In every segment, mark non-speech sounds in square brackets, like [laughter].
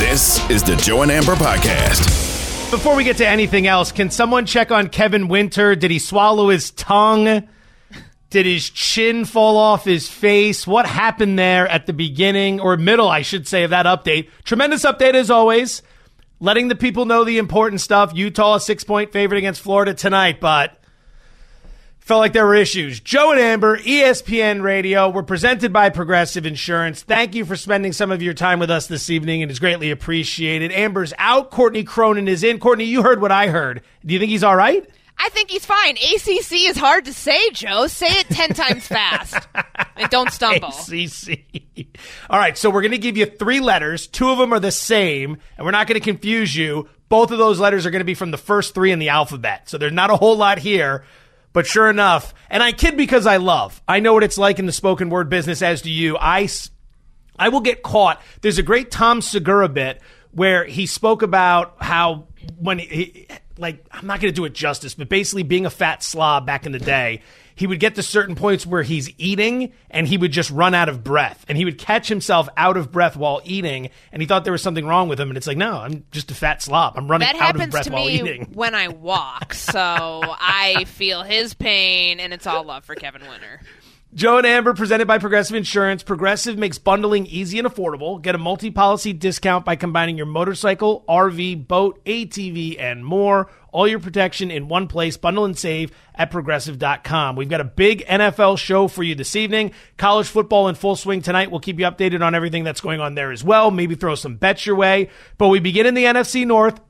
This is the Joe and Amber Podcast. Before we get to anything else, can someone check on Kevin Winter? Did he swallow his tongue? Did his chin fall off his face? What happened there at the beginning or middle, I should say, of that update? Tremendous update as always. Letting the people know the important stuff. Utah, a six point favorite against Florida tonight, but felt like there were issues. Joe and Amber, ESPN Radio, were presented by Progressive Insurance. Thank you for spending some of your time with us this evening. It is greatly appreciated. Amber's out. Courtney Cronin is in. Courtney, you heard what I heard. Do you think he's all right? I think he's fine. ACC is hard to say, Joe. Say it 10 times fast and don't stumble. [laughs] ACC. All right, so we're going to give you three letters. Two of them are the same, and we're not going to confuse you. Both of those letters are going to be from the first three in the alphabet. So there's not a whole lot here. But sure enough, and I kid because I love. I know what it's like in the spoken word business, as do you. I, I will get caught. There's a great Tom Segura bit where he spoke about how when he, like, I'm not going to do it justice, but basically being a fat slob back in the day, he would get to certain points where he's eating and he would just run out of breath. And he would catch himself out of breath while eating and he thought there was something wrong with him. And it's like no i'm just a fat slob. I'm running that out of breath to while me eating. [laughs] when I walk, so I feel his pain, and it's all love for Kevin Winter. Joe and Amber presented by Progressive Insurance. Progressive makes bundling easy and affordable. Get a multi policy discount by combining your motorcycle, RV, boat, ATV, and more. All your protection in one place. Bundle and save at progressive.com. We've got a big NFL show for you this evening. College football in full swing tonight. We'll keep you updated on everything that's going on there as well. Maybe throw some bets your way. But we begin in the NFC North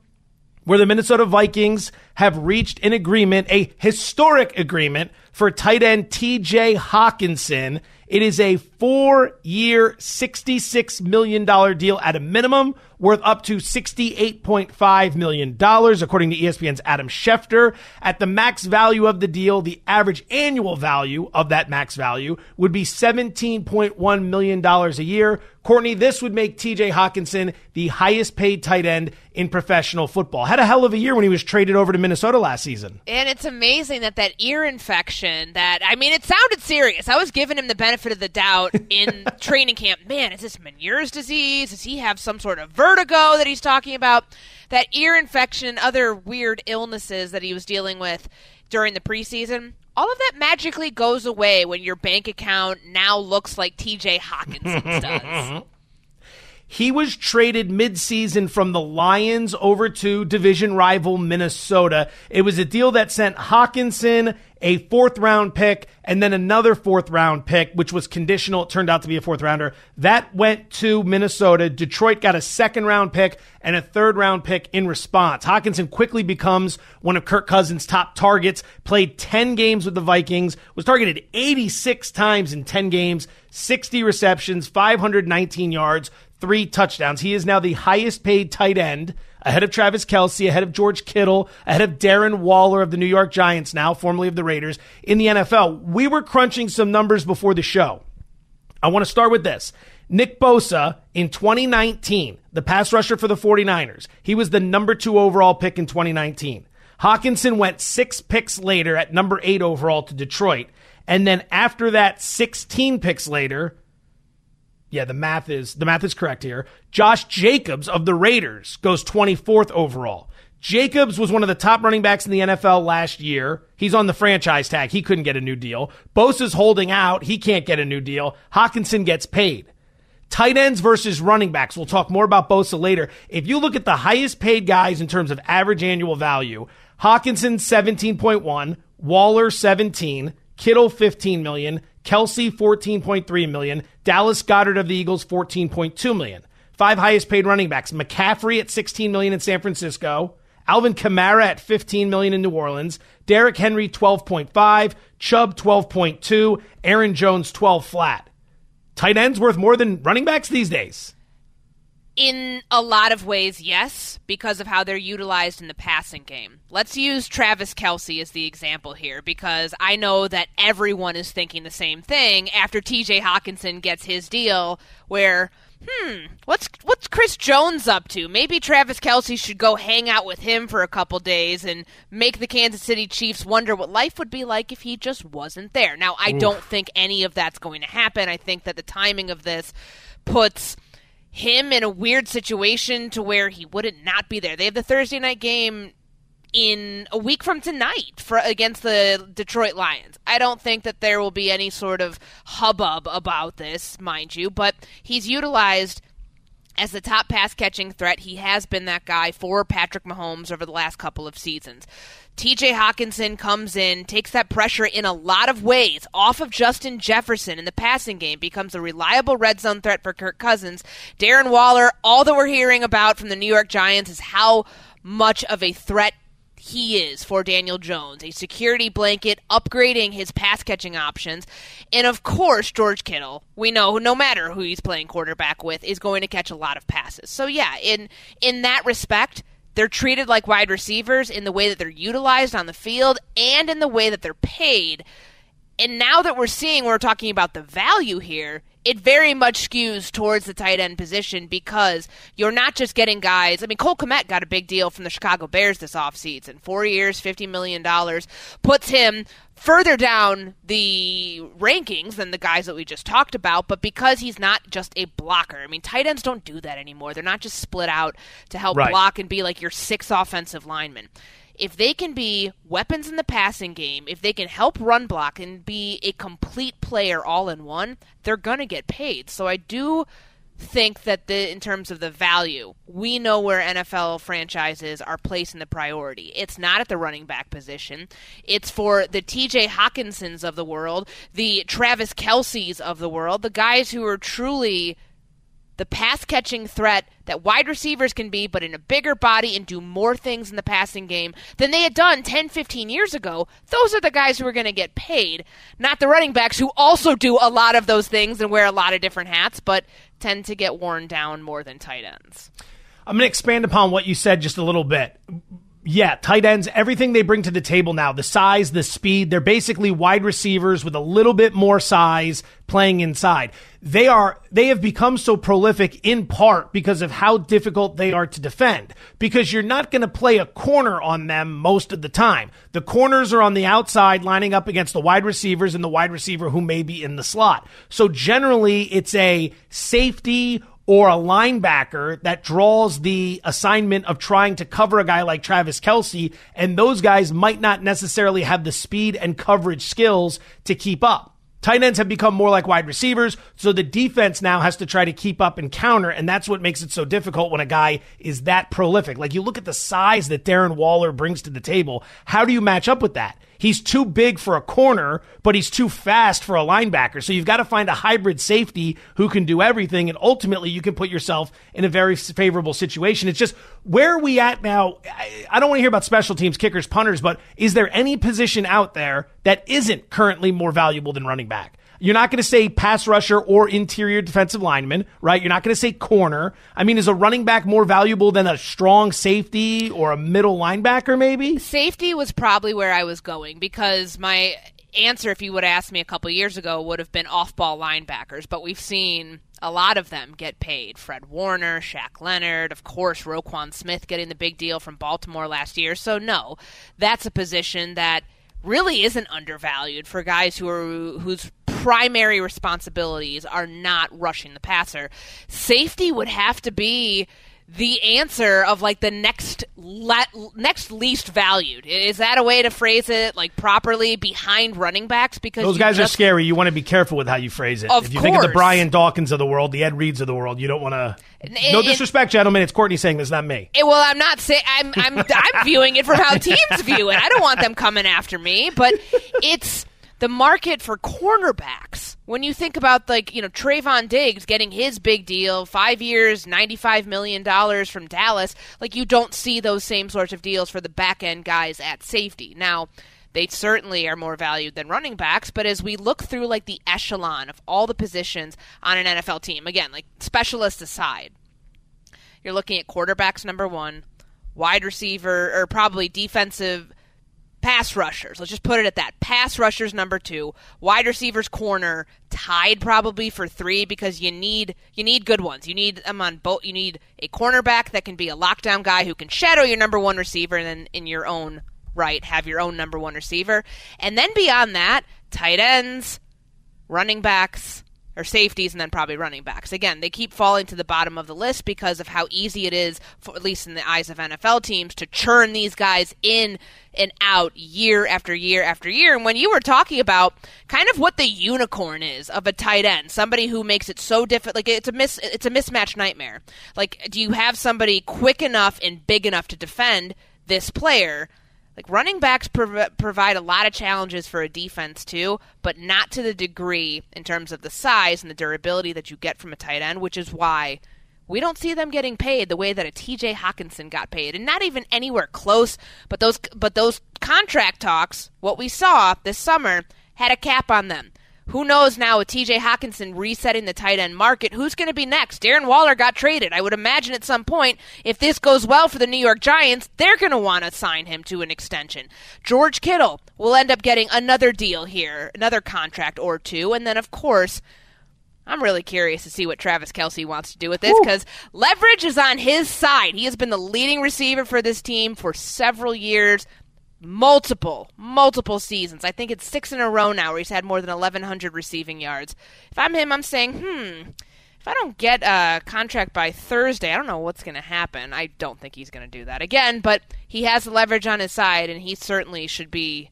where the Minnesota Vikings have reached an agreement, a historic agreement for tight end TJ Hockenson. It is a four year, $66 million deal at a minimum, worth up to $68.5 million, according to ESPN's Adam Schefter. At the max value of the deal, the average annual value of that max value would be $17.1 million a year. Courtney, this would make TJ Hockenson the highest paid tight end in professional football. Had a hell of a year when he was traded over to Minnesota last season. And it's amazing that that ear infection that I mean it sounded serious. I was giving him the benefit of the doubt in [laughs] training camp. Man, is this Meniere's disease? Does he have some sort of vertigo that he's talking about? That ear infection and other weird illnesses that he was dealing with during the preseason. All of that magically goes away when your bank account now looks like TJ Hockenson [laughs] does. He was traded midseason from the Lions over to division rival Minnesota. It was a deal that sent Hockenson a fourth round pick and then another fourth round pick, which was conditional. It turned out to be a fourth rounder. That went to Minnesota. Detroit got a second round pick and a third round pick in response. Hockenson quickly becomes one of Kirk Cousins' top targets, played 10 games with the Vikings, was targeted 86 times in 10 games, 60 receptions, 519 yards, three touchdowns. He is now the highest paid tight end ahead of Travis Kelce, ahead of George Kittle, ahead of Darren Waller of the New York Giants, now formerly of the Raiders, in the NFL. We were crunching some numbers before the show. I want to start with this. Nick Bosa in 2019, the pass rusher for the 49ers, he was the number two overall pick in 2019. Hockenson went six picks later at number eight overall to Detroit. And then after that, 16 picks later, yeah, the math is the math is correct here. Josh Jacobs of the Raiders goes 24th overall. Jacobs was one of the top running backs in the NFL last year. He's on the franchise tag. He couldn't get a new deal. Bosa's holding out. He can't get a new deal. Hockenson gets paid. Tight ends versus running backs. We'll talk more about Bosa later. If you look at the highest paid guys in terms of average annual value, Hockenson 17.1, Waller 17, Kittle 15 million, Kelce 14.3 million, Dallas Goedert of the Eagles 14.2 million. Five highest paid running backs: McCaffrey at 16 million in San Francisco, Alvin Kamara at 15 million in New Orleans, Derrick Henry 12.5, Chubb 12.2, Aaron Jones 12 flat. Tight ends worth more than running backs these days. In a lot of ways, yes, because of how they're utilized in the passing game. Let's use Travis Kelce as the example here, because I know that everyone is thinking the same thing after TJ Hockenson gets his deal, where hmm, what's what's Chris Jones up to? Maybe Travis Kelce should go hang out with him for a couple days and make the Kansas City Chiefs wonder what life would be like if he just wasn't there. Now, I Oof. don't think any of that's going to happen. I think that the timing of this puts him in a weird situation to where he wouldn't not be there. They have the Thursday night game in a week from tonight for against the Detroit Lions. I don't think that there will be any sort of hubbub about this, mind you, but he's utilized as the top pass catching threat. He has been that guy for Patrick Mahomes over the last couple of seasons. TJ Hockenson comes in, takes that pressure in a lot of ways off of Justin Jefferson in the passing game, becomes a reliable red zone threat for Kirk Cousins. Darren Waller, all that we're hearing about from the New York Giants is how much of a threat he is for Daniel Jones, a security blanket, upgrading his pass catching options. And of course, George Kittle, we know no matter who he's playing quarterback with, is going to catch a lot of passes. So yeah, in in that respect, they're treated like wide receivers in the way that they're utilized on the field and in the way that they're paid. And now that we're seeing, we're talking about the value here, it very much skews towards the tight end position because you're not just getting guys. I mean, Cole Kmet got a big deal from the Chicago Bears this offseason. Four years, $50 million, puts him further down the rankings than the guys that we just talked about, but because he's not just a blocker. I mean, tight ends don't do that anymore. They're not just split out to help right. block and be like your sixth offensive lineman if they can be weapons in the passing game, if they can help run block and be a complete player all in one, they're going to get paid. So I do think that the in terms of the value, we know where NFL franchises are placing the priority. It's not at the running back position. It's for the TJ Hockensons of the world, the Travis Kelces of the world, the guys who are truly the pass catching threat that wide receivers can be, but in a bigger body and do more things in the passing game than they had done 10, 15 years ago, those are the guys who are going to get paid, not the running backs who also do a lot of those things and wear a lot of different hats, but tend to get worn down more than tight ends. I'm going to expand upon what you said just a little bit yeah, tight ends, everything they bring to the table now, the size, the speed, they're basically wide receivers with a little bit more size playing inside. They are, they have become so prolific in part because of how difficult they are to defend. Because you're not going to play a corner on them most of the time. The corners are on the outside lining up against the wide receivers and the wide receiver who may be in the slot. So generally it's a safety or a linebacker that draws the assignment of trying to cover a guy like Travis Kelce, and those guys might not necessarily have the speed and coverage skills to keep up. Tight ends have become more like wide receivers, so the defense now has to try to keep up and counter, and that's what makes it so difficult when a guy is that prolific. Like you look at the size that Darren Waller brings to the table. How do you match up with that? He's too big for a corner, but he's too fast for a linebacker. So you've got to find a hybrid safety who can do everything. And ultimately, you can put yourself in a very favorable situation. It's just where are we at now? I don't want to hear about special teams, kickers, punters, but is there any position out there that isn't currently more valuable than running back? You're not going to say pass rusher or interior defensive lineman, right? You're not going to say corner. I mean, is a running back more valuable than a strong safety or a middle linebacker, maybe? Safety was probably where I was going because my answer, if you would have asked me a couple years ago, would have been off ball linebackers, but we've seen a lot of them get paid. Fred Warner, Shaq Leonard, of course, Roquan Smith getting the big deal from Baltimore last year. So, no, that's a position that really isn't undervalued for guys who are whose primary responsibilities are not rushing the passer. Safety would have to be the answer of like the next le- next least valued. Is that a way to phrase it like properly behind running backs? Because those guys just, are scary. You want to be careful with how you phrase it. Of if you course. think of the Brian Dawkins of the world, the Ed Reeds of the world, you don't want to. No disrespect, gentlemen. It's Courtney saying this, not me. It, well, I'm not saying I'm. I'm. I'm viewing it from how teams view it. I don't want them coming after me, but [laughs] it's the market for cornerbacks. When you think about like you know Trevon Diggs getting his big deal, five years, ninety five million dollars from Dallas, like you don't see those same sorts of deals for the back end guys at safety. Now, they certainly are more valued than running backs, but as we look through like the echelon of all the positions on an NFL team, again, like specialists aside, you're looking at quarterbacks number one, wide receiver, or probably defensive pass rushers. Let's just put it at that. Pass rushers number two, wide receivers corner tied probably for three because you need you need good ones. You need them on both. You need a cornerback that can be a lockdown guy who can shadow your number one receiver, and then in your own right have your own number one receiver. And then beyond that, tight ends, running backs or safeties and then probably running backs. Again, they keep falling to the bottom of the list because of how easy it is, for, at least in the eyes of NFL teams, to churn these guys in and out year after year after year. And when you were talking about kind of what the unicorn is of a tight end, somebody who makes it so difficult, like it's a miss, it's a mismatch nightmare. Like, do you have somebody quick enough and big enough to defend this player? Like running backs prov- provide a lot of challenges for a defense too, but not to the degree in terms of the size and the durability that you get from a tight end, which is why we don't see them getting paid the way that a TJ Hockenson got paid, and not even anywhere close. But those but those contract talks, what we saw this summer, had a cap on them. Who knows now with TJ Hockenson resetting the tight end market, who's going to be next? Darren Waller got traded. I would imagine at some point, if this goes well for the New York Giants, they're going to want to sign him to an extension. George Kittle will end up getting another deal here, another contract or two. And then, of course, I'm really curious to see what Travis Kelce wants to do with this because leverage is on his side. He has been the leading receiver for this team for several years multiple, multiple seasons. I think it's six in a row now where he's had more than 1,100 receiving yards. If I'm him, I'm saying, hmm, if I don't get a contract by Thursday, I don't know what's going to happen. I don't think he's going to do that again, but he has the leverage on his side, and he certainly should be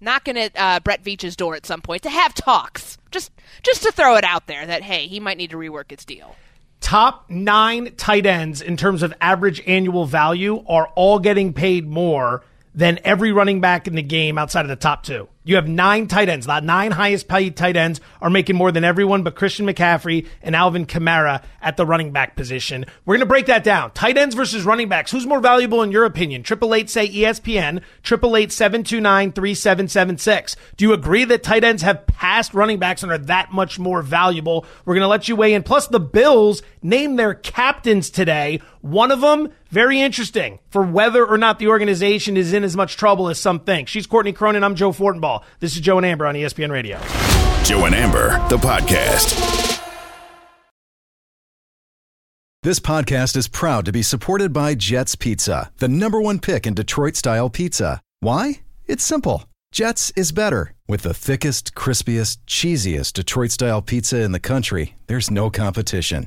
knocking at uh, Brett Veach's door at some point to have talks. Just, just to throw it out there that hey, he might need to rework his deal. Top nine tight ends in terms of average annual value are all getting paid more than every running back in the game outside of the top two. You have nine tight ends. The nine highest paid tight ends are making more than everyone but Christian McCaffrey and Alvin Kamara at the running back position. We're going to break that down. Tight ends versus running backs. Who's more valuable in your opinion? Triple eight say ESPN. Triple eight seven two nine three seven seven six. Do you agree that tight ends have passed running backs and are that much more valuable? We're going to let you weigh in. Plus, the Bills named their captains today. One of them very interesting for whether or not the organization is in as much trouble as some think. She's Courtney Cronin. I'm Joe Fortenbaugh. This is Joe and Amber on ESPN Radio. Joe and Amber, the podcast. This podcast is proud to be supported by Jets Pizza, the number one pick in Detroit style pizza. Why? It's simple. Jets is better. With the thickest, crispiest, cheesiest Detroit style pizza in the country, there's no competition.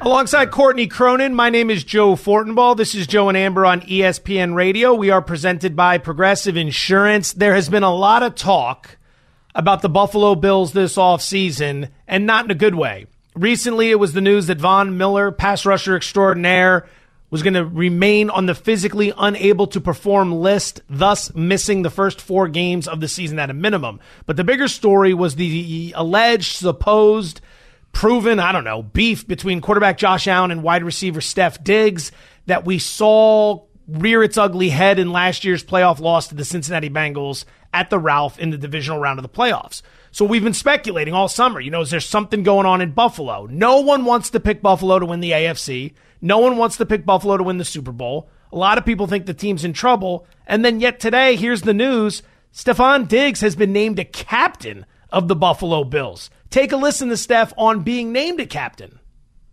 Alongside Courtney Cronin, my name is Joe Fortenbaugh. This is Joe and Amber on ESPN Radio. We are presented by Progressive Insurance. There has been a lot of talk about the Buffalo Bills this offseason, and not in a good way. Recently, it was the news that Von Miller, pass rusher extraordinaire, was going to remain on the physically unable to perform list, thus missing the first four games of the season at a minimum. But the bigger story was the alleged, supposed proven, I don't know, beef between quarterback Josh Allen and wide receiver Stef Diggs that we saw rear its ugly head in last year's playoff loss to the Cincinnati Bengals at the Ralph in the divisional round of the playoffs. So we've been speculating all summer. You know, is there something going on in Buffalo? No one wants to pick Buffalo to win the AFC. No one wants to pick Buffalo to win the Super Bowl. A lot of people think the team's in trouble. And then yet today, here's the news. Stefon Diggs has been named a captain of the Buffalo Bills. Take a listen to Steph on being named a captain.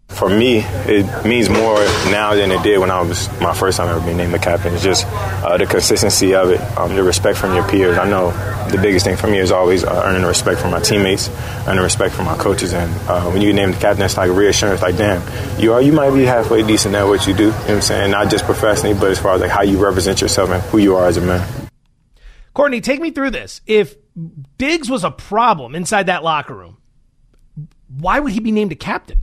For me, it means more now than it did when I was my first time ever being named a captain. It's just uh, the consistency of it, um, the respect from your peers. I know the biggest thing for me is always uh, earning the respect from my teammates, earning the respect from my coaches. And uh, when you get named the captain, it's like reassurance. Like, damn, you are you might be halfway decent at what you do. You know what I'm saying? Not just professionally, but as far as like how you represent yourself and who you are as a man. Courtney, take me through this. If Diggs was a problem inside that locker room, why would he be named a captain?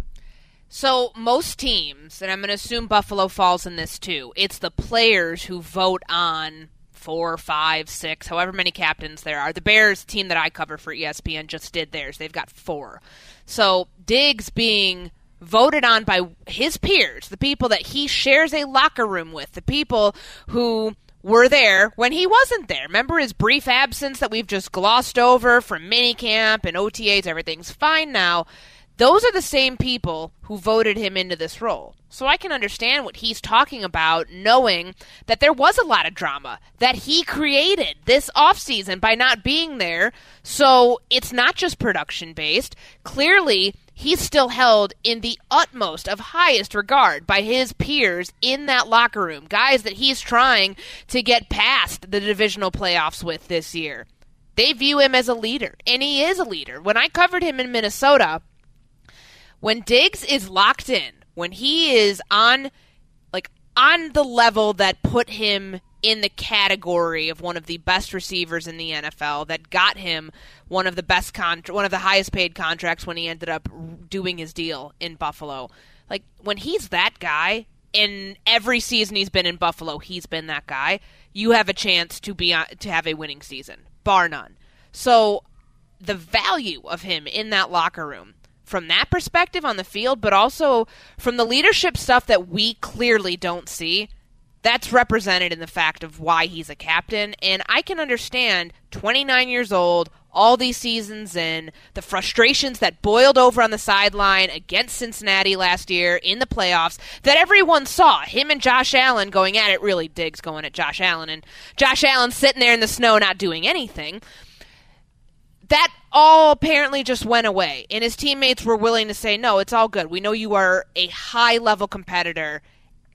So most teams, and I'm going to assume Buffalo falls in this too, it's the players who vote on four, five, six, however many captains there are. The Bears team that I cover for ESPN just did theirs. They've got four. So Diggs being voted on by his peers, the people that he shares a locker room with, the people who were there when he wasn't there. Remember his brief absence that we've just glossed over from minicamp and OTAs, everything's fine now. Those are the same people who voted him into this role. So I can understand what he's talking about, knowing that there was a lot of drama that he created this offseason by not being there. So it's not just production based. Clearly, he's still held in the utmost of highest regard by his peers in that locker room, guys that he's trying to get past the divisional playoffs with this year. They view him as a leader, and he is a leader. When I covered him in Minnesota, when Diggs is locked in, when he is on like on the level that put him in the category of one of the best receivers in the NFL that got him one of the best con- one of the highest paid contracts when he ended up doing his deal in Buffalo. Like when he's that guy in every season he's been in Buffalo, he's been that guy. You have a chance to be on, to have a winning season, bar none. So the value of him in that locker room from that perspective on the field, but also from the leadership stuff that we clearly don't see. That's represented in the fact of why he's a captain. And I can understand 29 years old, all these seasons in, the frustrations that boiled over on the sideline against Cincinnati last year in the playoffs that everyone saw. Him and Josh Allen going at it, really Diggs going at Josh Allen, and Josh Allen sitting there in the snow not doing anything that all apparently just went away. And his teammates were willing to say, no, it's all good. We know you are a high level competitor,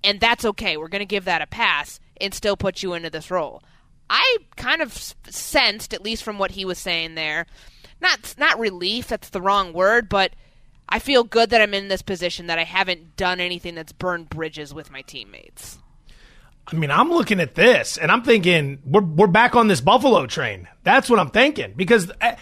and that's okay. We're going to give that a pass and still put you into this role. I kind of sensed, at least from what he was saying there, not not relief. That's the wrong word, but I feel good that I'm in this position that I haven't done anything that's burned bridges with my teammates. I mean, I'm looking at this and I'm thinking we're we're back on this Buffalo train. That's what I'm thinking because eh,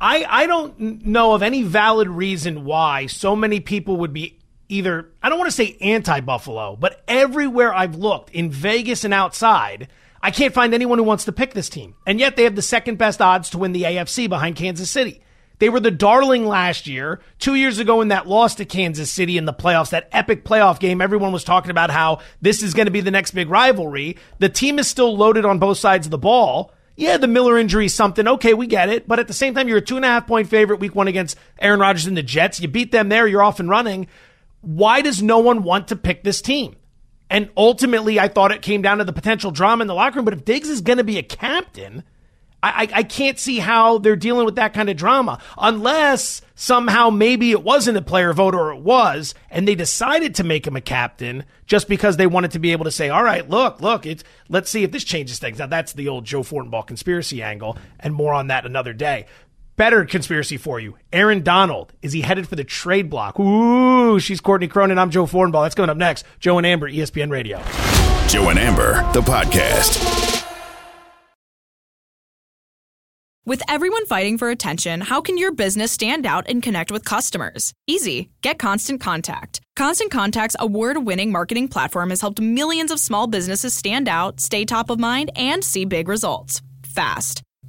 I I don't know of any valid reason why so many people would be either I don't want to say anti-Buffalo, but everywhere I've looked in Vegas and outside, I can't find anyone who wants to pick this team. And yet they have the second best odds to win the AFC behind Kansas City. They were the darling last year. Two years ago, in that loss to Kansas City in the playoffs, that epic playoff game, everyone was talking about how this is going to be the next big rivalry. The team is still loaded on both sides of the ball. Yeah, the Miller injury is something. Okay, we get it. But at the same time, you're a two and a half point favorite week one against Aaron Rodgers and the Jets. You beat them there, you're off and running. Why does no one want to pick this team? And ultimately, I thought it came down to the potential drama in the locker room. But if Diggs is going to be a captain, I, I can't see how they're dealing with that kind of drama unless somehow maybe it wasn't a player vote or it was, and they decided to make him a captain just because they wanted to be able to say, all right, look, look, it's, let's see if this changes things. Now, that's the old Joe Fortenbaugh conspiracy angle, and more on that another day. Better conspiracy for you. Aaron Donald. Is he headed for the trade block? Ooh, she's Courtney Cronin. I'm Joe Fortenbaugh. That's coming up next. Joe and Amber, ESPN Radio. Joe and Amber, the podcast. With everyone fighting for attention, how can your business stand out and connect with customers? Easy. Get Constant Contact. Constant Contact's award winning marketing platform has helped millions of small businesses stand out, stay top of mind, and see big results fast.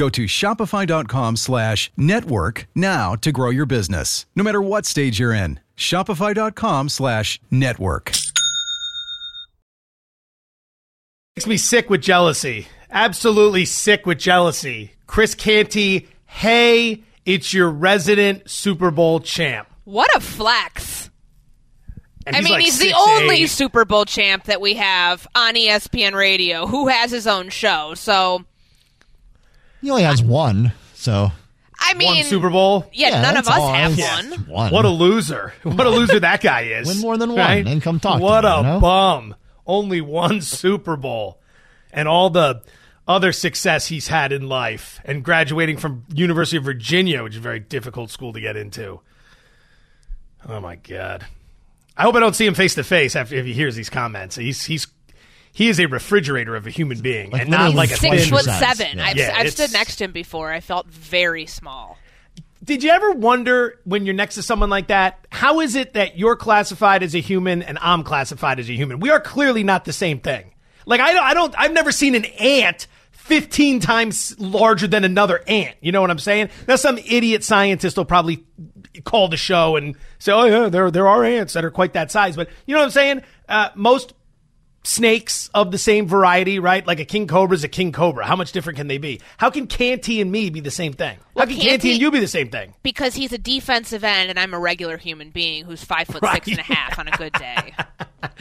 Go to shopify.com slash network now to grow your business, no matter what stage you're in. Shopify.com slash network. Makes me sick with jealousy. Absolutely sick with jealousy. Chris Canty, hey, it's your resident Super Bowl champ. What a flex. And I mean, like he's the 6'8". only Super Bowl champ that we have on ESPN Radio who has his own show. So, He only has one, so I mean, one Super Bowl. yeah, Yeah, none of that's us all. have Yes. one. one. What a loser. What a loser that guy is. Win more than one and come talk to What me, a you know? bum. Only one Super Bowl. And all the other success he's had in life and graduating from University of Virginia, which is a very difficult school to get into. Oh my god. I hope I don't see him face to face after if he hears these comments. He's he's he is a refrigerator of a human being Like and not like a Six foot size. seven. Yeah. I've, Yeah, I've stood next to him before. I felt very small. Did you ever wonder when you're next to someone like that, how is it that you're classified as a human and I'm classified as a human? We are clearly not the same thing. Like I don't, I don't, I've never seen an ant 15 times larger than another ant. You know what I'm saying? Now some idiot scientist will probably call the show and say, "Oh yeah, there there are ants that are quite that size." But you know what I'm saying? Uh, most snakes of the same variety, right? Like a king cobra is a king cobra. How much different can they be? How can Canty and me be the same thing? Well, How can Canty Canty- and you be the same thing? Because he's a defensive end and I'm a regular human being who's five foot Right. six and a half on a good day. [laughs]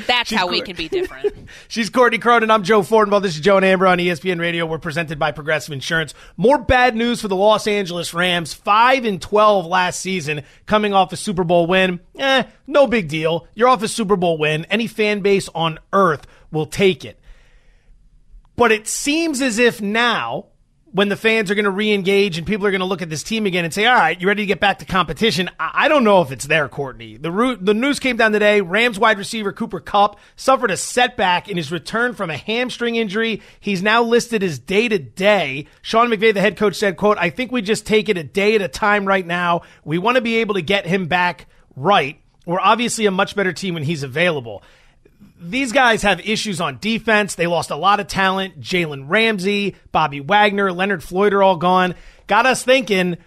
That's how we can be different. [laughs] She's Courtney Cronin. I'm Joe Fortenbaugh. This is Joe and Amber on ESPN Radio. We're presented by Progressive Insurance. More bad news for the Los Angeles Rams. Five and twelve last season, coming off a Super Bowl win. Eh, no big deal. You're off a Super Bowl win. Any fan base on earth will take it. But it seems as if now, when the fans are going to re-engage and people are going to look at this team again and say, "All right, you ready to get back to competition?" I, I don't know if it's there, Courtney. The root, the news came down today. Rams wide receiver Cooper Kupp suffered a setback in his return from a hamstring injury. He's now listed as day to day. Sean McVay, the head coach, said, "quote I think we just take it a day at a time right now. We want to be able to get him back right. We're obviously a much better team when he's available." These guys have issues on defense. They lost a lot of talent. Jalen Ramsey, Bobby Wagner, Leonard Floyd are all gone. Got us thinking,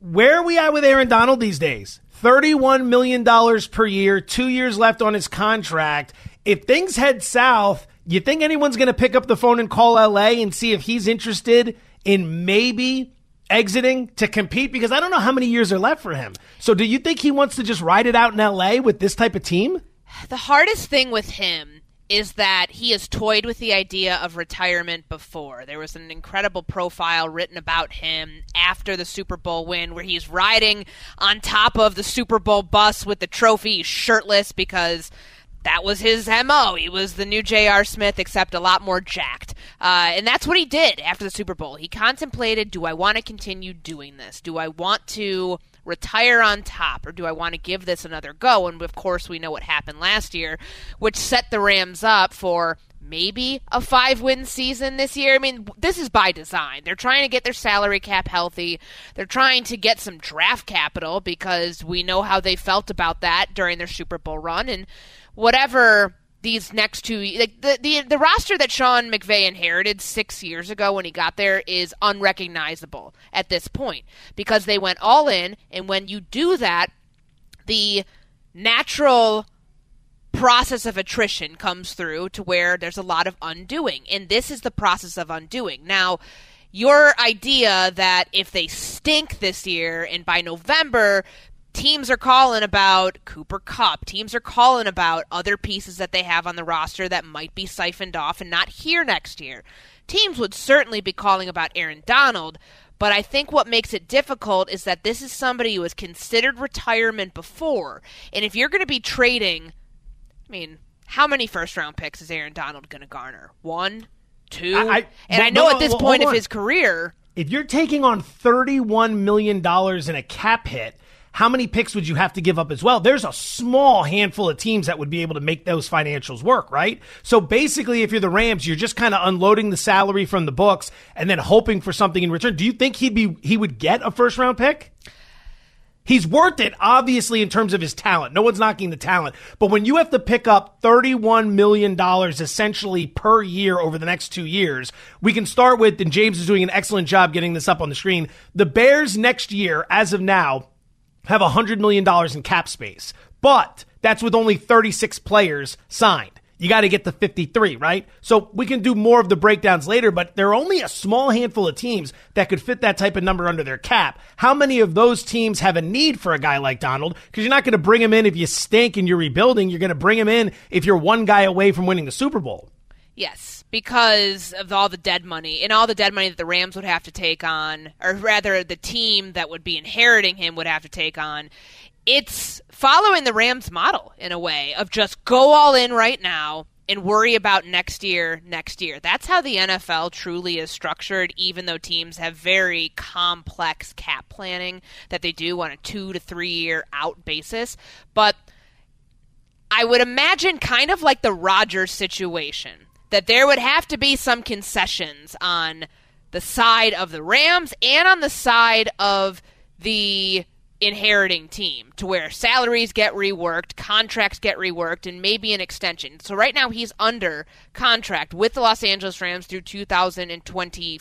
where are we at with Aaron Donald these days? $31 million per year, two years left on his contract. If things head south, you think anyone's going to pick up the phone and call LA and see if he's interested in maybe exiting to compete? Because I don't know how many years are left for him. So do you think he wants to just ride it out in LA with this type of team? The hardest thing with him is that he has toyed with the idea of retirement before. There was an incredible profile written about him after the Super Bowl win where he's riding on top of the Super Bowl bus with the trophy shirtless because that was his MO. He was the new J.R. Smith, except a lot more jacked. Uh, and that's what he did after the Super Bowl. He contemplated do I want to continue doing this? Do I want to retire on top, or do I want to give this another go? And of course, we know what happened last year, which set the Rams up for maybe a five win season this year. I mean, this is by design. They're trying to get their salary cap healthy. They're trying to get some draft capital because we know how they felt about that during their Super Bowl run. And whatever these next two like the, the the roster that Sean McVay inherited 6 years ago when he got there is unrecognizable at this point because they went all in and when you do that the natural process of attrition comes through to where there's a lot of undoing and this is the process of undoing. Now your idea that if they stink this year and by November teams are calling about Cooper Kupp. Teams are calling about other pieces that they have on the roster that might be siphoned off and not here next year. Teams would certainly be calling about Aaron Donald, but I think what makes it difficult is that this is somebody who has considered retirement before. And if you're going to be trading, I mean, how many first round picks is Aaron Donald going to garner? One? Two? I, I, and I know at this point of his career. If you're taking on $31 million in a cap hit, how many picks would you have to give up as well? There's a small handful of teams that would be able to make those financials work, right? So basically, if you're the Rams, you're just kind of unloading the salary from the books and then hoping for something in return. Do you think he'd be he would get a first round pick? He's worth it, obviously, in terms of his talent. No one's knocking the talent. But when you have to pick up $31 million essentially per year over the next two years, we can start with, and James is doing an excellent job getting this up on the screen. The Bears next year, as of now, have $100 million in cap space, but that's with only 36 players signed. You got to get the 53, right? So we can do more of the breakdowns later, but there are only a small handful of teams that could fit that type of number under their cap. How many of those teams have a need for a guy like Donald? Because you're not going to bring him in if you stink and you're rebuilding. You're going to bring him in if you're one guy away from winning the Super Bowl. Yes, because of all the dead money and all the dead money that the Rams would have to take on, or rather, the team that would be inheriting him would have to take on. It's following the Rams model in a way of just go all in right now and worry about next year, next year. That's how the NFL truly is structured, even though teams have very complex cap planning that they do on a two to three year out basis. But I would imagine kind of like the Rodgers situation that there would have to be some concessions on the side of the Rams and on the side of the inheriting team to where salaries get reworked, contracts get reworked, and maybe an extension. So right now he's under contract with the Los Angeles Rams through 2020,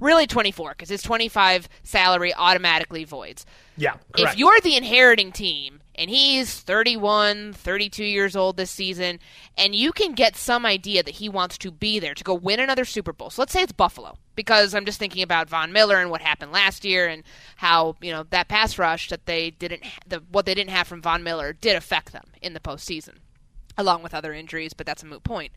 really 24, because his 25 salary automatically voids. Yeah, correct. If you're the inheriting team and he's 31, 32 years old this season, and you can get some idea that he wants to be there to go win another Super Bowl. So let's say it's Buffalo, because I'm just thinking about Von Miller and what happened last year, and how you know that pass rush that they didn't, the, what they didn't have from Von Miller did affect them in the postseason, along with other injuries. But that's a moot point.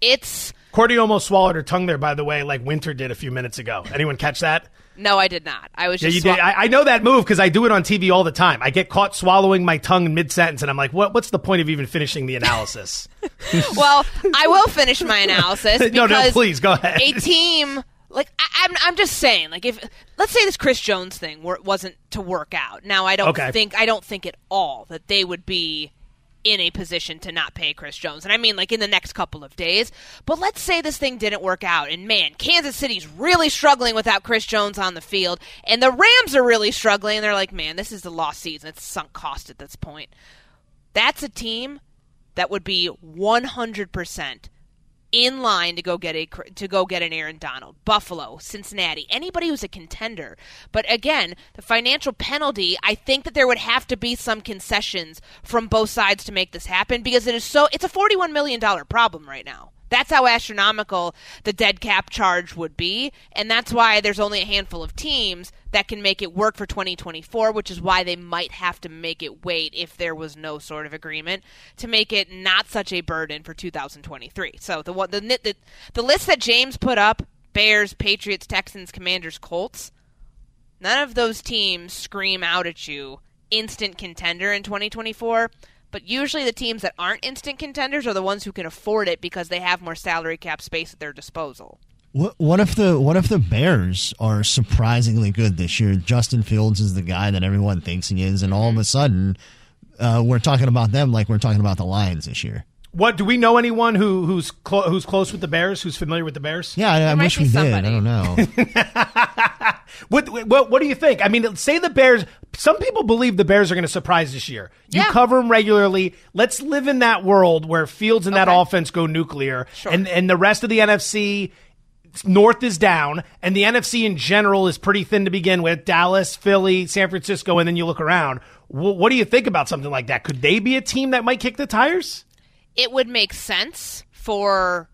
It's Courtney almost swallowed her tongue there, by the way, like Winter did a few minutes ago. Anyone catch that? No, I did not. I was yeah, just. you swa- did. I, I know that move because I do it on TV all the time. I get caught swallowing my tongue in mid sentence, and I'm like, "What? What's the point of even finishing the analysis?" [laughs] well, I will finish my analysis. [laughs] no, no, please go ahead. A team like I, am I'm, I'm just saying, like if let's say this Chris Jones thing were, wasn't to work out. Now I don't Okay. think I don't think at all that they would be in a position to not pay Chris Jones. And I mean like in the next couple of days. But let's say this thing didn't work out and man, Kansas City's really struggling without Chris Jones on the field and the Rams are really struggling and they're like, "Man, this is the lost season. It's sunk cost at this point." That's a team that would be 100% in line to go get a to go get an Aaron Donald. Buffalo, Cincinnati, anybody who's a contender. But again, the financial penalty, I think that there would have to be some concessions from both sides to make this happen because it is so it's a 41 million dollar problem right now. That's how astronomical the dead cap charge would be, and that's why there's only a handful of teams that can make it work for 2024, which is why they might have to make it wait if there was no sort of agreement to make it not such a burden for 2023. So the the the, the list that James put up: Bears, Patriots, Texans, Commanders, Colts. None of those teams scream out at you instant contender in 2024 but usually the teams that aren't instant contenders are the ones who can afford it because they have more salary cap space at their disposal. What, what if the what if the Bears are surprisingly good this year? Justin Fields is the guy that everyone thinks he is, and all of a sudden, uh, we're talking about them like we're talking about the Lions this year. What do we know anyone who who's clo- who's close with the Bears? Who's familiar with the Bears? Yeah, I, I might wish be we somebody. did. I don't know. [laughs] [laughs] What, what what do you think? I mean, say the Bears. Some people believe the Bears are going to surprise this year. You Yeah. cover them regularly. Let's live in that world where Fields and that Okay. offense go nuclear, Sure. and and the rest of the NFC North is down, and the NFC in general is pretty thin to begin with. Dallas, Philly, San Francisco, and then you look around. Wh- what do you think about something like that? Could they be a team that might kick the tires? It would make sense for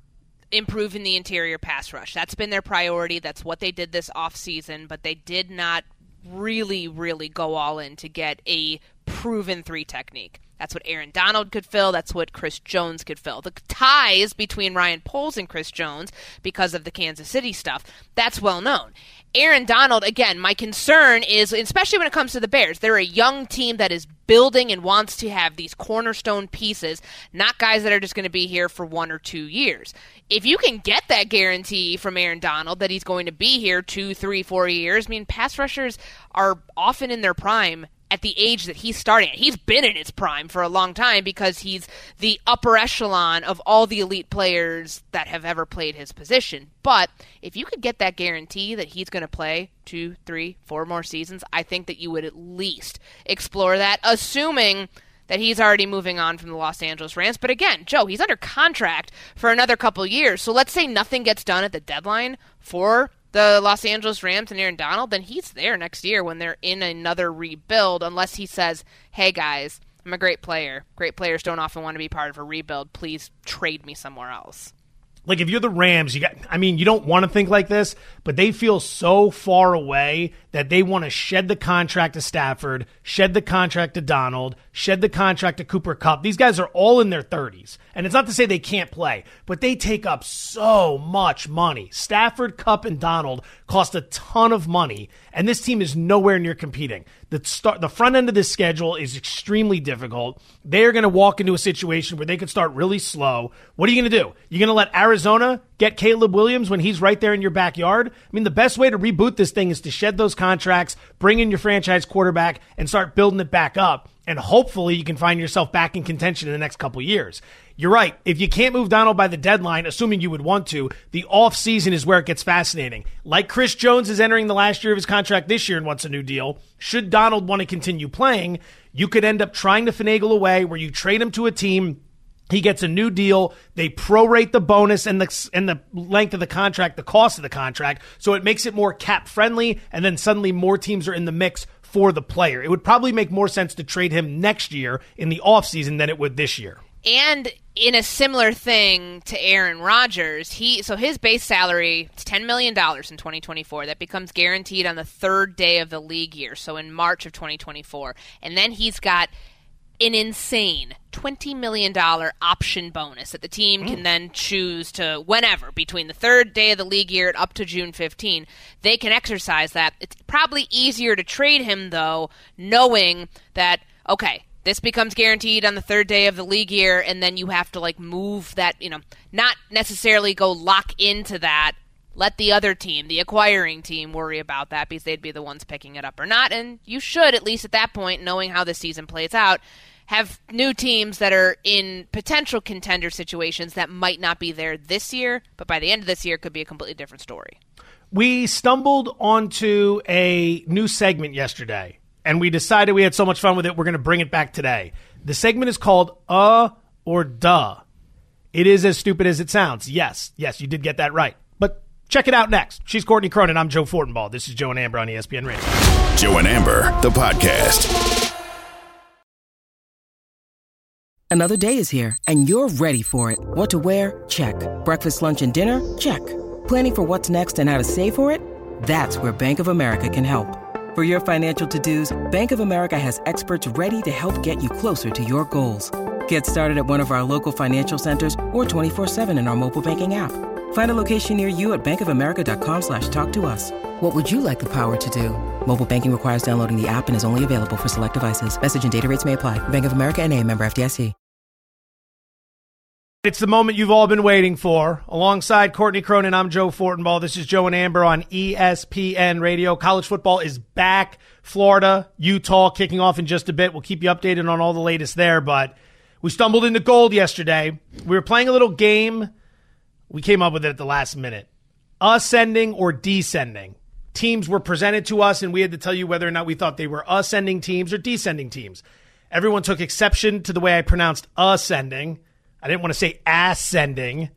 improving the interior pass rush. That's been their priority. That's what they did this offseason, but they did not really, really go all in to get a proven three technique. That's what Aaron Donald could fill. That's what Chris Jones could fill. The ties between Ryan Poles and Chris Jones because of the Kansas City stuff, that's well known. Aaron Donald, again, my concern is, especially when it comes to the Bears, they're a young team that is building and wants to have these cornerstone pieces, not guys that are just going to be here for one or two years. If you can get that guarantee from Aaron Donald that he's going to be here two, three, four years, I mean, pass rushers are often in their prime at the age that he's starting at. He's been in his prime for a long time because he's the upper echelon of all the elite players that have ever played his position. But if you could get that guarantee that he's going to play two, three, four more seasons, I think that you would at least explore that, assuming that he's already moving on from the Los Angeles Rams. But again, Joe, he's under contract for another couple years. So let's say nothing gets done at the deadline for the Los Angeles Rams and Aaron Donald, then he's there next year when they're in another rebuild, unless he says, hey guys, I'm a great player. Great players don't often want to be part of a rebuild. Please trade me somewhere else. Like if you're the Rams, you got I mean, you don't want to think like this, but they feel so far away that they want to shed the contract to Stafford, shed the contract to Donald, shed the contract to Cooper Kupp. These guys are all in their 30s. And it's not to say they can't play, but they take up so much money. Stafford, Cup, and Donald cost a ton of money, and this team is nowhere near competing. The start the front end of this schedule is extremely difficult. They're going to walk into a situation where they could start really slow. What are you going to do? You're going to let Arizona get Caleb Williams when he's right there in your backyard? I mean, the best way to reboot this thing is to shed those contracts, bring in your franchise quarterback, and start building it back up. And hopefully you can find yourself back in contention in the next couple years. You're right. If you can't move Donald by the deadline, assuming you would want to, the off season is where it gets fascinating. Like Chris Jones is entering the last year of his contract this year and wants a new deal. Should Donald want to continue playing, you could end up trying to finagle away where you trade him to a team he gets a new deal. They prorate the bonus and the and the length of the contract, the cost of the contract, so it makes it more cap friendly. And then suddenly more teams are in the mix for the player. It would probably make more sense to trade him next year in the offseason than it would this year. And in a similar thing to Aaron Rodgers, he so his base salary is ten million dollars in 2024. That becomes guaranteed on the third day of the league year, so in March of 2024. And then he's got an insane $20 million option bonus that the team can mm. then choose to, whenever, between the third day of the league year up to June 15, they can exercise that. It's probably easier to trade him, though, knowing that, okay, this becomes guaranteed on the third day of the league year, and then you have to, like, move that, you know, not necessarily go lock into that let the other team, the acquiring team, worry about that because they'd be the ones picking it up or not. And you should, at least at that point, knowing how the season plays out, have new teams that are in potential contender situations that might not be there this year, but by the end of this year could be a completely different story. We stumbled onto a new segment yesterday, and we decided we had so much fun with it, we're going to bring it back today. The segment is called Uh or Duh. It is as stupid as it sounds. Yes, yes, you did get that right. But check it out next. She's Courtney Cronin. I'm Joe Fortenbaugh. This is Joe and Amber on ESPN Radio. Joe and Amber, the podcast. Another day is here, and you're ready for it. What to wear? Check. Breakfast, lunch, and dinner? Check. Planning for what's next and how to save for it? That's where Bank of America can help. For your financial to dos, Bank of America has experts ready to help get you closer to your goals. Get started at one of our local financial centers or 24-7 in our mobile banking app. Find a location near you at bankofamerica.com slash talk to us. What would you like the power to do? Mobile banking requires downloading the app and is only available for select devices. Message and data rates may apply. Bank of America and a member FDIC. It's the moment you've all been waiting for. Alongside Courtney Cronin, I'm Joe Fortenbaugh. This is Joe and Amber on ESPN Radio. College football is back. Florida, Utah kicking off in just a bit. We'll keep you updated on all the latest there, but we stumbled into gold yesterday. We were playing a little game. We came up with it at the last minute. Ascending or descending. Teams were presented to us, and we had to tell you whether or not we thought they were ascending teams or descending teams. Everyone took exception to the way I pronounced ascending. I didn't want to say ascending.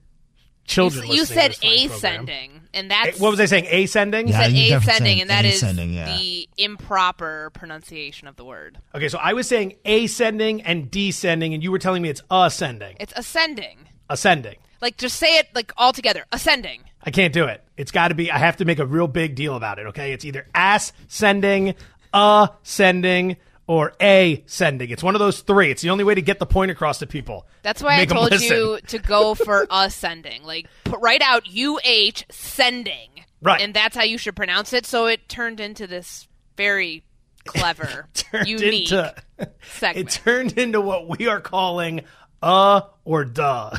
Children, you, you said this fine program. ascending, and that's What was I saying? Ascending? You Yeah, said you ascending, and that is ascending, yeah. the improper pronunciation of the word. Okay, so I was saying ascending and descending, and you were telling me it's ascending. It's ascending. Ascending. Like just say it like all together. Ascending. I can't do it. It's got to be. I have to make a real big deal about it. Okay, it's either ascending, ascending, or ascending. It's one of those three. It's the only way to get the point across to people. That's why Make I told you to go [laughs] for ascending. Like put, write out UH sending. Right. And that's how you should pronounce it. So it turned into this very clever, [laughs] unique [laughs] into segment. it turned into what we are calling uh or duh.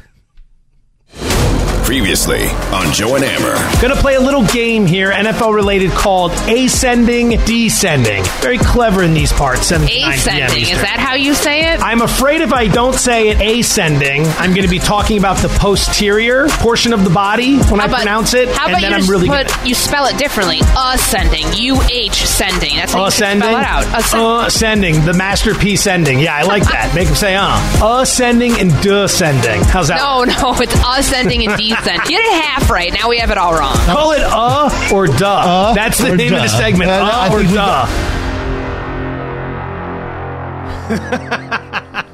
Previously on Joe and Amber. Gonna play a little game here, NFL related, called ascending, descending. Very clever in these parts. 7 to 9 p.m. Ascending. Is Eastern. that how you say it? I'm afraid if I don't say it ascending, I'm going to be talking about the posterior portion of the body when I How about- pronounce it, How and about then you I'm just really put gonna- you spell it differently? Ascending. UH sending. That's how ascending. you should spell it out. Ascend- Ascending, the masterpiece ending. Yeah, I like that. Make them say uh. Ascending and descending. How's that? no, no, it's ascending and [laughs] descending. You did it half right. Now we have it all wrong. Call it uh or duh. Uh That's the or name of the segment. Uh, Uh or think we duh. [laughs] [laughs]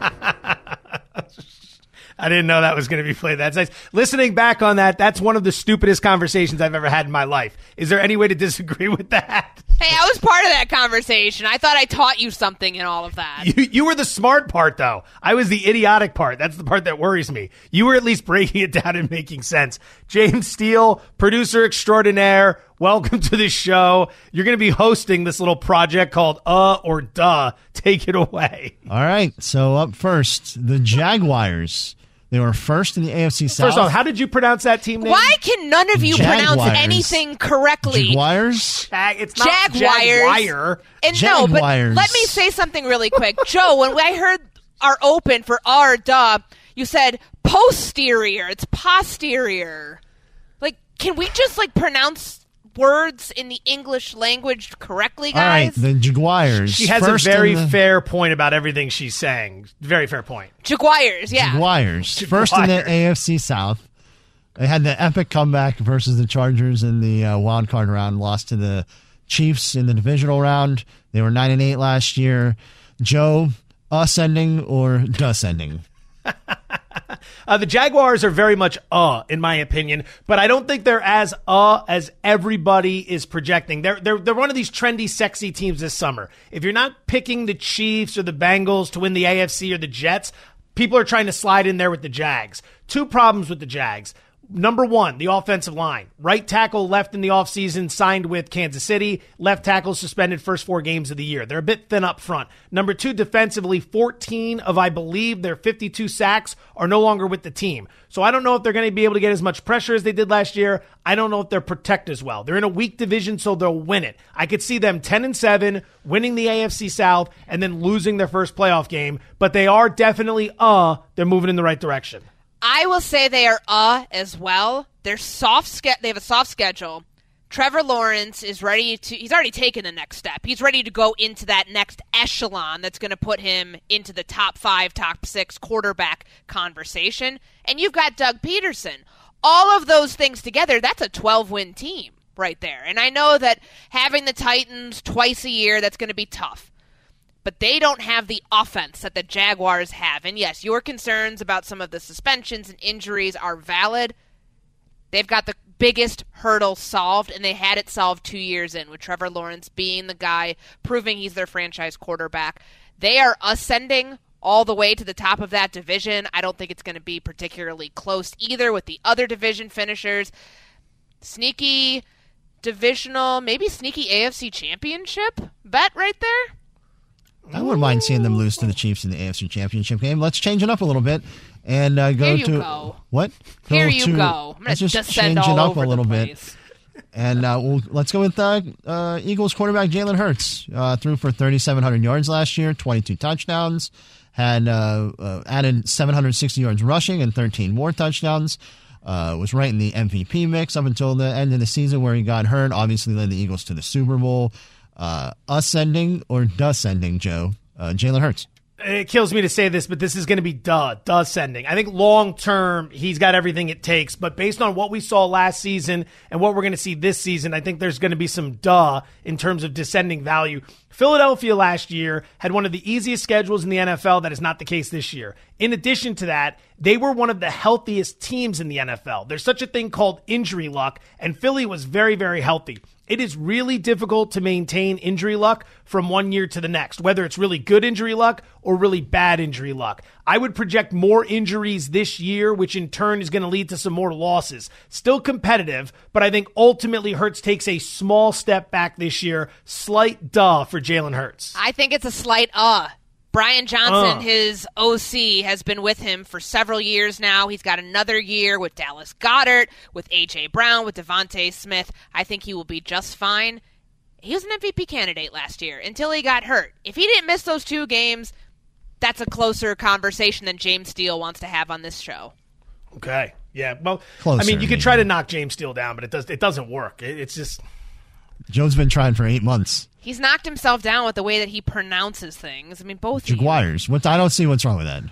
I didn't know that was going to be played. That's nice. Listening back on that, that's one of the stupidest conversations I've ever had in my life. Is there any way to disagree [laughs] with that? Hey, I was part of that conversation. I thought I taught you something in all of that. You, you were the smart part, though. I was the idiotic part. That's the part that worries me. You were at least breaking [laughs] it down and making sense. James Steele, producer extraordinaire, welcome to the show. You're going to be hosting this little project called Uh or Duh. Take it away. All right. So up first, the Jaguars. They were first in the AFC South. First off, how did you pronounce that team name? Why can none of you pronounce anything correctly? Jaguars? Jag- it's not Jaguars. Jaguar. And no, but Jaguars. let me say something really quick. Joe, when I heard our open for R duh, you said posterior. It's posterior. Like, can we just like pronounce words in the English language correctly, All right, guys? the Jaguars. She has first a very the, fair point about everything she's saying. Very fair point. Jaguars, yeah. Jaguars. First in the AFC South. They had the epic comeback versus the Chargers in the uh, wild card round. Lost to the Chiefs in the divisional round. They were nine and eight last year. Joe, ascending or [laughs] descending? [laughs] Uh, the Jaguars are very much uh, in my opinion, but I don't think they're as uh as everybody is projecting. They're they're they're one of these trendy, sexy teams this summer. If you're not picking the Chiefs or the Bengals to win the AFC or the Jets, people are trying to slide in there with the Jags. Two problems with the Jags. Number one, the offensive line. Right tackle left in the offseason, signed with Kansas City. Left tackle suspended first four games of the year. They're a bit thin up front. Number two, defensively, 14 of, I believe, their 52 sacks are no longer with the team. So I don't know if they're going to be able to get as much pressure as they did last year. I don't know if they're protect as well. They're in a weak division, so they'll win it. I could see them 10 and 7, winning the AFC South, and then losing their first playoff game. But they are definitely, uh, they're moving in the right direction. I will say they are uh as well. They're soft ske- they have a soft schedule. Trevor Lawrence is ready to he's already taken the next step. He's ready to go into that next echelon that's going to put him into the top 5, top 6 quarterback conversation. And you've got Doug Pederson. All of those things together, that's a 12-win team right there. And I know that having the Titans twice a year that's going to be tough but they don't have the offense that the Jaguars have. And yes, your concerns about some of the suspensions and injuries are valid. They've got the biggest hurdle solved, and they had it solved two years in with Trevor Lawrence being the guy, proving he's their franchise quarterback. They are ascending all the way to the top of that division. I don't think it's going to be particularly close either with the other division finishers. Sneaky divisional, maybe sneaky AFC championship bet right there. I wouldn't mind seeing them lose to the Chiefs in the AFC Championship game. Let's change it up a little bit and uh, go Here you to go. what? Here Go you to- go. I'm gonna let's just change it up a little bit. And uh, we'll, let's go with uh, uh, Eagles quarterback Jalen Hurts. Uh, threw for 3,700 yards last year, 22 touchdowns, had uh, uh, added 760 yards rushing and 13 more touchdowns. Uh, was right in the MVP mix up until the end of the season where he got hurt. Obviously led the Eagles to the Super Bowl. Uh, ascending or descending, Joe? Uh, Jalen Hurts. it kills me to say this, but this is going to be duh, sending. I think long term, he's got everything it takes. But based on what we saw last season and what we're going to see this season, I think there's going to be some duh in terms of descending value. Philadelphia last year had one of the easiest schedules in the NFL. That is not the case this year. In addition to that, they were one of the healthiest teams in the NFL. There's such a thing called injury luck, and Philly was very, very healthy. It is really difficult to maintain injury luck from one year to the next, whether it's really good injury luck or really bad injury luck. I would project more injuries this year, which in turn is going to lead to some more losses. Still competitive, but I think ultimately Hurts takes a small step back this year. Slight duh for Jalen Hurts. I think it's a slight uh. Brian Johnson, Uh. his OC, has been with him for several years now. He's got another year with Dallas Goedert, with A.J. Brown, with DeVonta Smith. I think he will be just fine. He was an MVP candidate last year until he got hurt. If he didn't miss those two games, that's a closer conversation than James Steele wants to have on this show. Okay. Yeah. Well, Closer, I mean, you could try to knock James Steele down, but it does it doesn't work. It, it's just Joe's been trying for eight months. He's knocked himself down with the way that he pronounces things. I mean, both. Jaguars. What? I don't see what's wrong with that.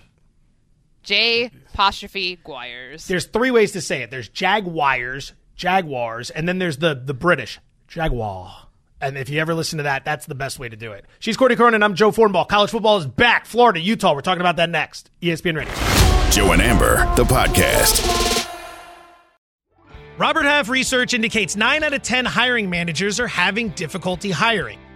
J apostrophe Guires. there's three ways to say it. There's Jaguars, Jaguars, and then there's the the British Jaguar. And if you ever listen to that, that's the best way to do it. She's Courtney Cronin. I'm Joe Fortenbaugh. College football is back. Florida, Utah. We're talking about that next. ESPN Radio. Joe and Amber, the podcast. Robert Half research indicates 9 out of 10 hiring managers are having difficulty hiring.